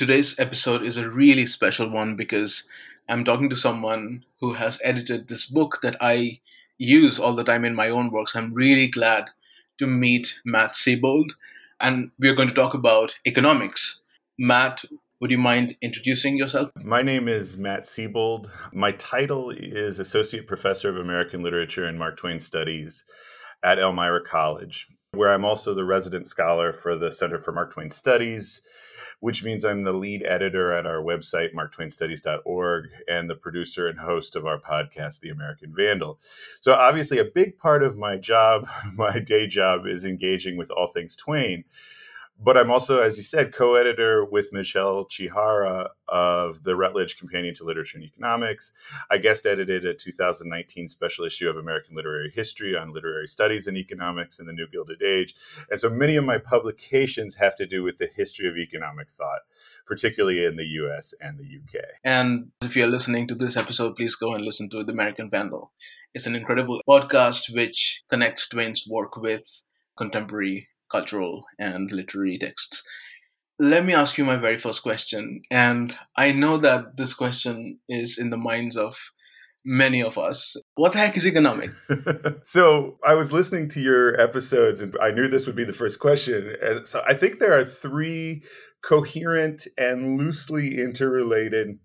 Today's episode is a really special one because I'm talking to someone who has edited this book that I use all the time in my own works. I'm really glad to meet Matt Seybold, and we're going to talk about economics. Matt, would you mind introducing yourself? My name is Matt Seybold. My title is Associate Professor of American Literature and Mark Twain Studies at Elmira College, where I'm also the resident scholar for the Center for Mark Twain Studies which means I'm the lead editor at our website, marktwainstudies.org, and the producer and host of our podcast, The American Vandal. So, obviously, a big part of my job, my day job, is engaging with all things Twain but I'm also, as you said, co-editor with Michelle Chihara of the Routledge Companion to Literature and Economics. I guest edited a 2019 special issue of American Literary History on literary studies and economics in the New Gilded Age. And so many of my publications have to do with the history of economic thought, particularly in the US and the UK. And if you're listening to this episode, please go and listen to The American Vandal. It's an incredible podcast which connects Twain's work with contemporary cultural and literary texts. Let me ask you my very first question. And I know that this question is in the minds of many of us. What the heck is economic? so I was listening to your episodes and I knew this would be the first question. And so I think there are three coherent and loosely interrelated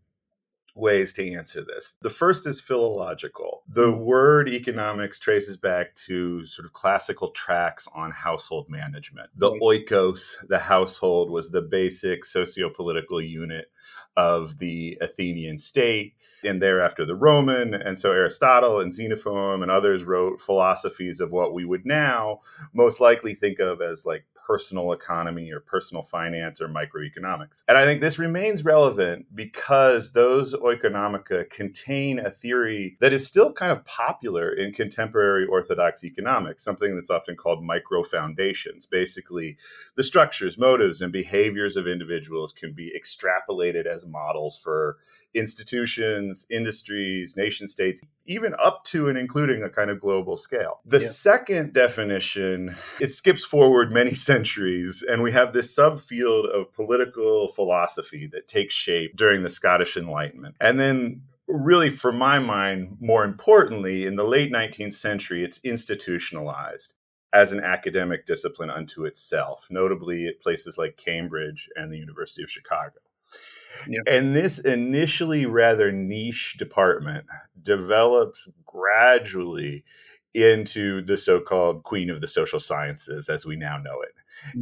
ways to answer this. The first is philological. The word economics traces back to sort of classical tracts on household management. The oikos, the household, was the basic socio-political unit of the Athenian state and thereafter the Roman. And so Aristotle and Xenophon and others wrote philosophies of what we would now most likely think of as like personal economy or personal finance or microeconomics. And I think this remains relevant because those oikonomika contain a theory that is still kind of popular in contemporary orthodox economics, something that's often called micro foundations. Basically, the structures, motives, and behaviors of individuals can be extrapolated as models for institutions, industries, nation states, even up to and including a kind of global scale. The yeah. second definition, it skips forward many centuries, and we have this subfield of political philosophy that takes shape during the Scottish Enlightenment. And then really for my mind more importantly in the late 19th century it's institutionalized as an academic discipline unto itself notably at places like cambridge and the university of chicago and this initially rather niche department develops gradually into the so called queen of the social sciences as we now know it.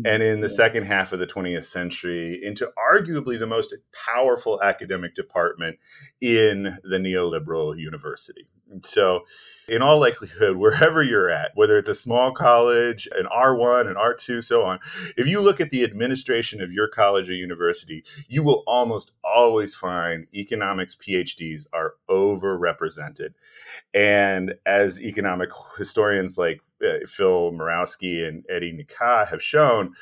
And in the second half of the 20th century, into arguably the most powerful academic department in the neoliberal university. So, in all likelihood, wherever you're at, whether it's a small college, an R1, an R2, so on, if you look at the administration of your college or university, you will almost always find economics PhDs are overrepresented. And as economic historians like Uh, Phil Mirowski and Eddie Nik-Khah have shown,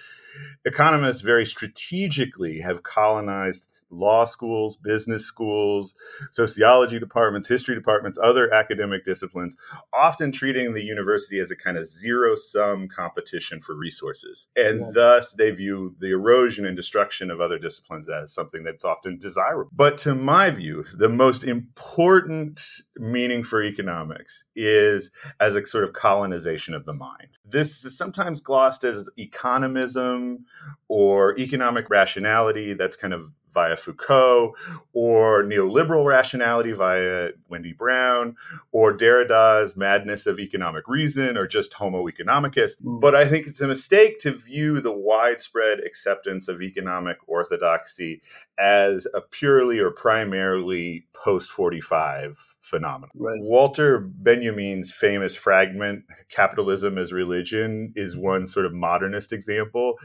economists very strategically have colonized law schools, business schools, sociology departments, history departments, other academic disciplines, often treating the university as a kind of zero sum competition for resources. And yeah. thus they view the erosion and destruction of other disciplines as something that's often desirable. But to my view, the most important meaning for economics is as a sort of colonization of the mind. This is sometimes glossed as economism or economic rationality. That's kind of via Foucault, or neoliberal rationality via Wendy Brown, or Derrida's madness of economic reason, or just Homo economicus. Mm. But I think it's a mistake to view the widespread acceptance of economic orthodoxy as a purely or primarily post 45 phenomenon. Right. Walter Benjamin's famous fragment, Capitalism as Religion, is one sort of modernist example.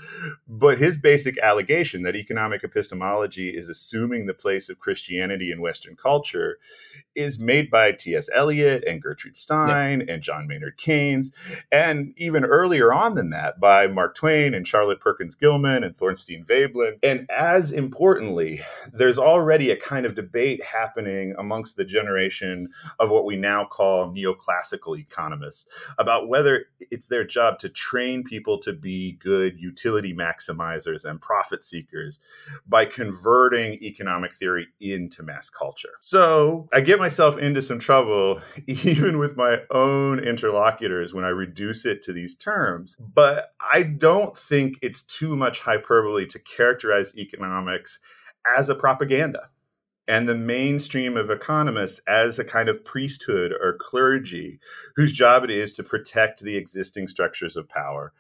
But his basic allegation that economic epistemology is assuming the place of Christianity in Western culture is made by T.S. Eliot and Gertrude Stein yeah. and John Maynard Keynes, and even earlier on than that by Mark Twain and Charlotte Perkins Gilman and Thorstein Veblen. And as importantly, there's already a kind of debate happening amongst the generation of what we now call neoclassical economists about whether it's their job to train people to be good utility maximizers and profit seekers by converting economic theory into mass culture. So I get myself into some trouble, even with my own interlocutors, when I reduce it to these terms. But I don't think it's too much hyperbole to characterize economics as a propaganda and the mainstream of economists as a kind of priesthood or clergy whose job it is to protect the existing structures of power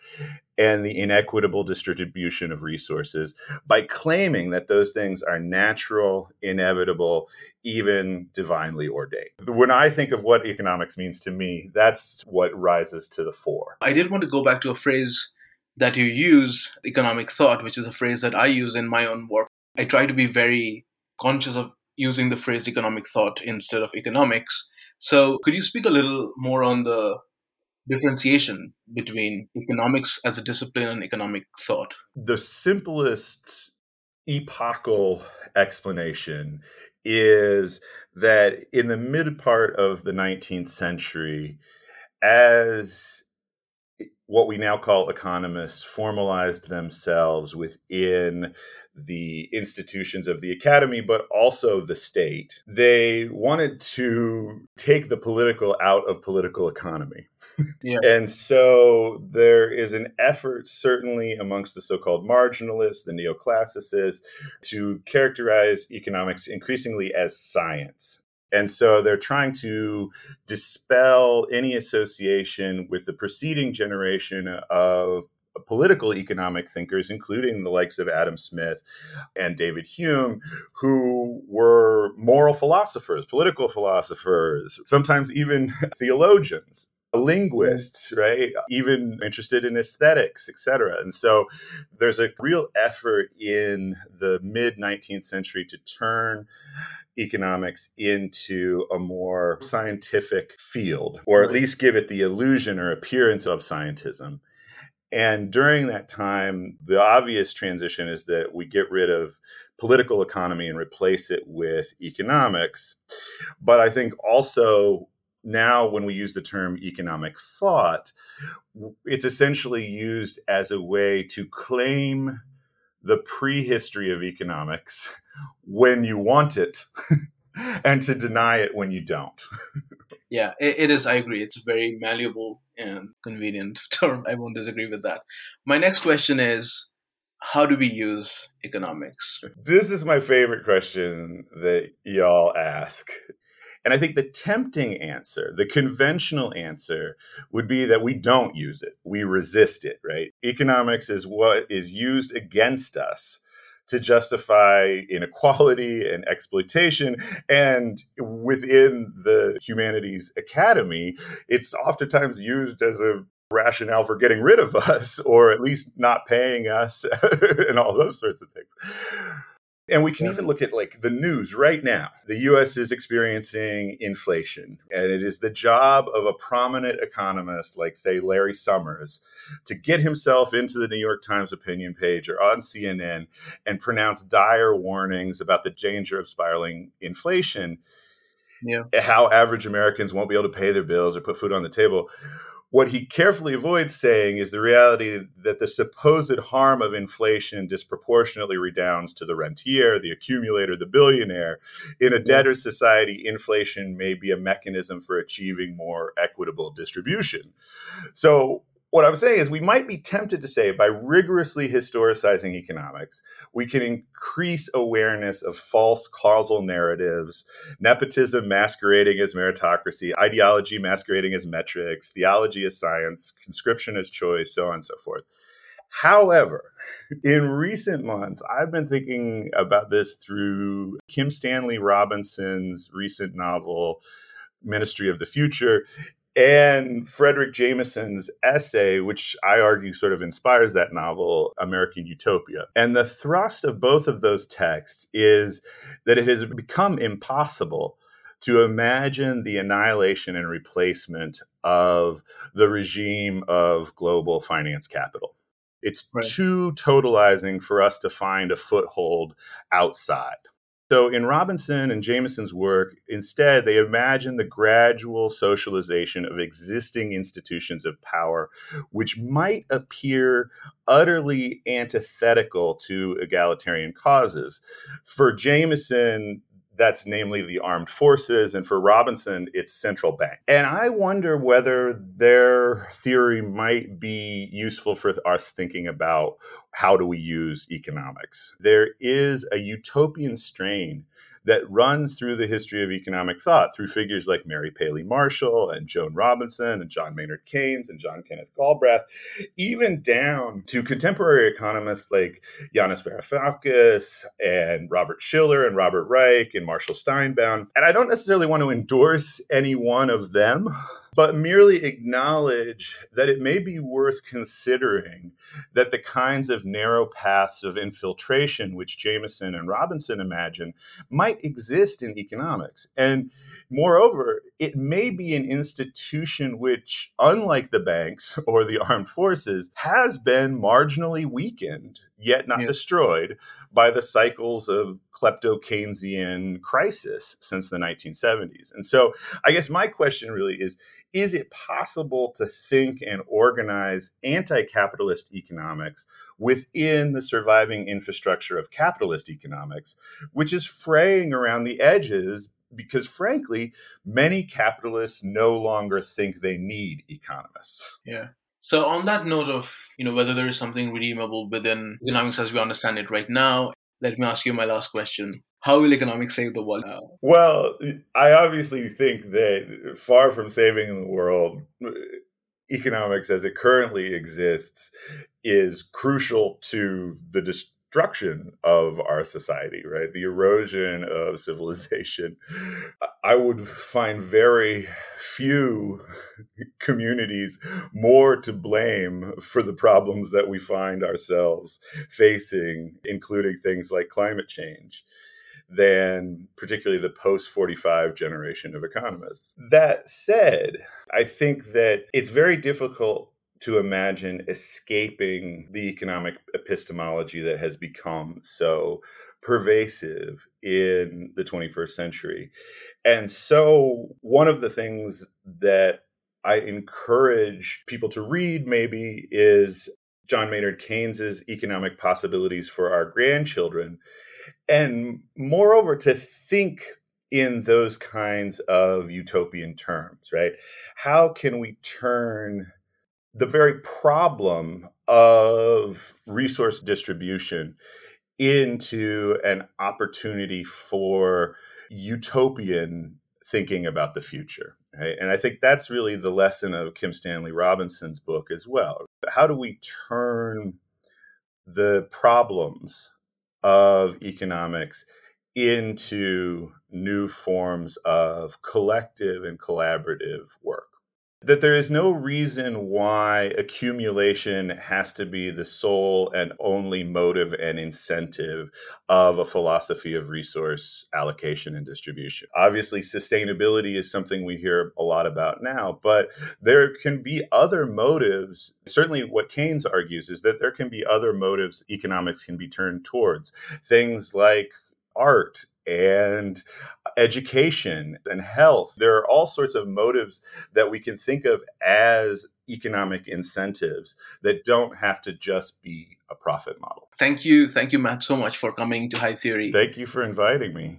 and the inequitable distribution of resources by claiming that those things are natural, inevitable, even divinely ordained. When I think of what economics means to me, that's what rises to the fore. I did want to go back to a phrase that you use, economic thought, which is a phrase that I use in my own work. I try to be very conscious of using the phrase economic thought instead of economics. So, could you speak a little more on the differentiation between economics as a discipline and economic thought? The simplest epochal explanation is that in the mid part of the 19th century, as what we now call economists formalized themselves within the institutions of the academy, but also the state. They wanted to take the political out of political economy. Yeah. and so there is an effort, certainly amongst the so called marginalists, the neoclassicists, to characterize economics increasingly as science. And so they're trying to dispel any association with the preceding generation of political economic thinkers, including the likes of Adam Smith and David Hume, who were moral philosophers, political philosophers, sometimes even theologians linguists right even interested in aesthetics etc and so there's a real effort in the mid 19th century to turn economics into a more scientific field, or at least give it the illusion or appearance of scientism. And during that time, the obvious transition is that we get rid of political economy and replace it with economics. But I think also now, when we use the term economic thought, it's essentially used as a way to claim the prehistory of economics when you want it and to deny it when you don't. yeah, it, it is. I agree. It's a very malleable and convenient term. I won't disagree with that. My next question is how do we use economics? This is my favorite question that y'all ask. And I think the tempting answer, the conventional answer, would be that we don't use it. We resist it, right? Economics is what is used against us to justify inequality and exploitation. And within the humanities academy, it's oftentimes used as a rationale for getting rid of us or at least not paying us and all those sorts of things. And we can even look at like the news right now. The US is experiencing inflation, and it is the job of a prominent economist like, say, Larry Summers to get himself into the New York Times opinion page or on CNN and pronounce dire warnings about the danger of spiraling inflation. Yeah. How average Americans won't be able to pay their bills or put food on the table what he carefully avoids saying is the reality that the supposed harm of inflation disproportionately redounds to the rentier, the accumulator, the billionaire. In a debtor society, inflation may be a mechanism for achieving more equitable distribution. So, what I'm saying is, we might be tempted to say by rigorously historicizing economics, we can increase awareness of false causal narratives, nepotism masquerading as meritocracy, ideology masquerading as metrics, theology as science, conscription as choice, so on and so forth. However, in recent months, I've been thinking about this through Kim Stanley Robinson's recent novel, Ministry of the Future and Fredric Jameson's essay, which I argue sort of inspires that novel, American Utopia. And the thrust of both of those texts is that it has become impossible to imagine the annihilation and replacement of the regime of global finance capital. It's right. too totalizing for us to find a foothold outside. So, in Robinson and Jameson's work, instead, they imagine the gradual socialization of existing institutions of power, which might appear utterly antithetical to egalitarian causes. For Jameson, that's namely the armed forces, and for Robinson, it's central bank. And I wonder whether their theory might be useful for us thinking about how do we use economics. There is a utopian strain that runs through the history of economic thought through figures like Mary Paley Marshall and Joan Robinson and John Maynard Keynes and John Kenneth Galbraith, even down to contemporary economists like Yanis Varoufakis and Robert Shiller and Robert Reich and Marshall Steinbaum. And I don't necessarily want to endorse any one of them but merely acknowledge that it may be worth considering that the kinds of narrow paths of infiltration which Jameson and Robinson imagine might exist in economics. And moreover, it may be an institution which, unlike the banks or the armed forces, has been marginally weakened, yet not yeah. destroyed, by the cycles of klepto Keynesian crisis since the 1970s. And so I guess my question really is is it possible to think and organize anti capitalist economics within the surviving infrastructure of capitalist economics, which is fraying around the edges? Because frankly, many capitalists no longer think they need economists. Yeah. So on that note of, you know, whether there is something redeemable within economics as we understand it right now, let me ask you my last question. How will economics save the world now? Well, I obviously think that far from saving the world, economics as it currently exists is crucial to the destruction of our society, right? The erosion of civilization. I would find very few communities more to blame for the problems that we find ourselves facing, including things like climate change than particularly the post 45 generation of economists. That said, I think that it's very difficult to imagine escaping the economic epistemology that has become so pervasive in the 21st century. And so, one of the things that I encourage people to read maybe is John Maynard Keynes's Economic Possibilities for Our Grandchildren. And moreover, to think in those kinds of utopian terms, right? How can we turn the very problem of resource distribution into an opportunity for utopian thinking about the future. Right? And I think that's really the lesson of Kim Stanley Robinson's book as well. How do we turn the problems of economics into new forms of collective and collaborative work? That there is no reason why accumulation has to be the sole and only motive and incentive of a philosophy of resource allocation and distribution. Obviously, sustainability is something we hear a lot about now, but there can be other motives. Certainly, what Keynes argues is that there can be other motives economics can be turned towards. Things like art and education and health. There are all sorts of motives that we can think of as economic incentives that don't have to just be a profit model. Thank you. Thank you, Matt, so much for coming to High Theory. Thank you for inviting me.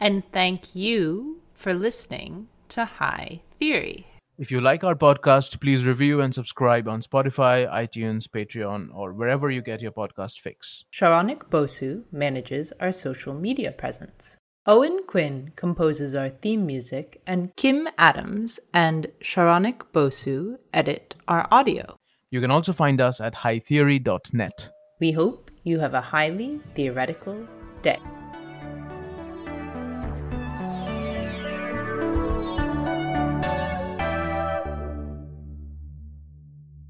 And thank you for listening to High Theory. If you like our podcast, please review and subscribe on Spotify, iTunes, Patreon, or wherever you get your podcast fix. Saronik Bosu manages our social media presence. Owen Quinn composes our theme music, and Kim Adams and Saronik Bosu edit our audio. You can also find us at hightheory.net. We hope you have a highly theoretical day.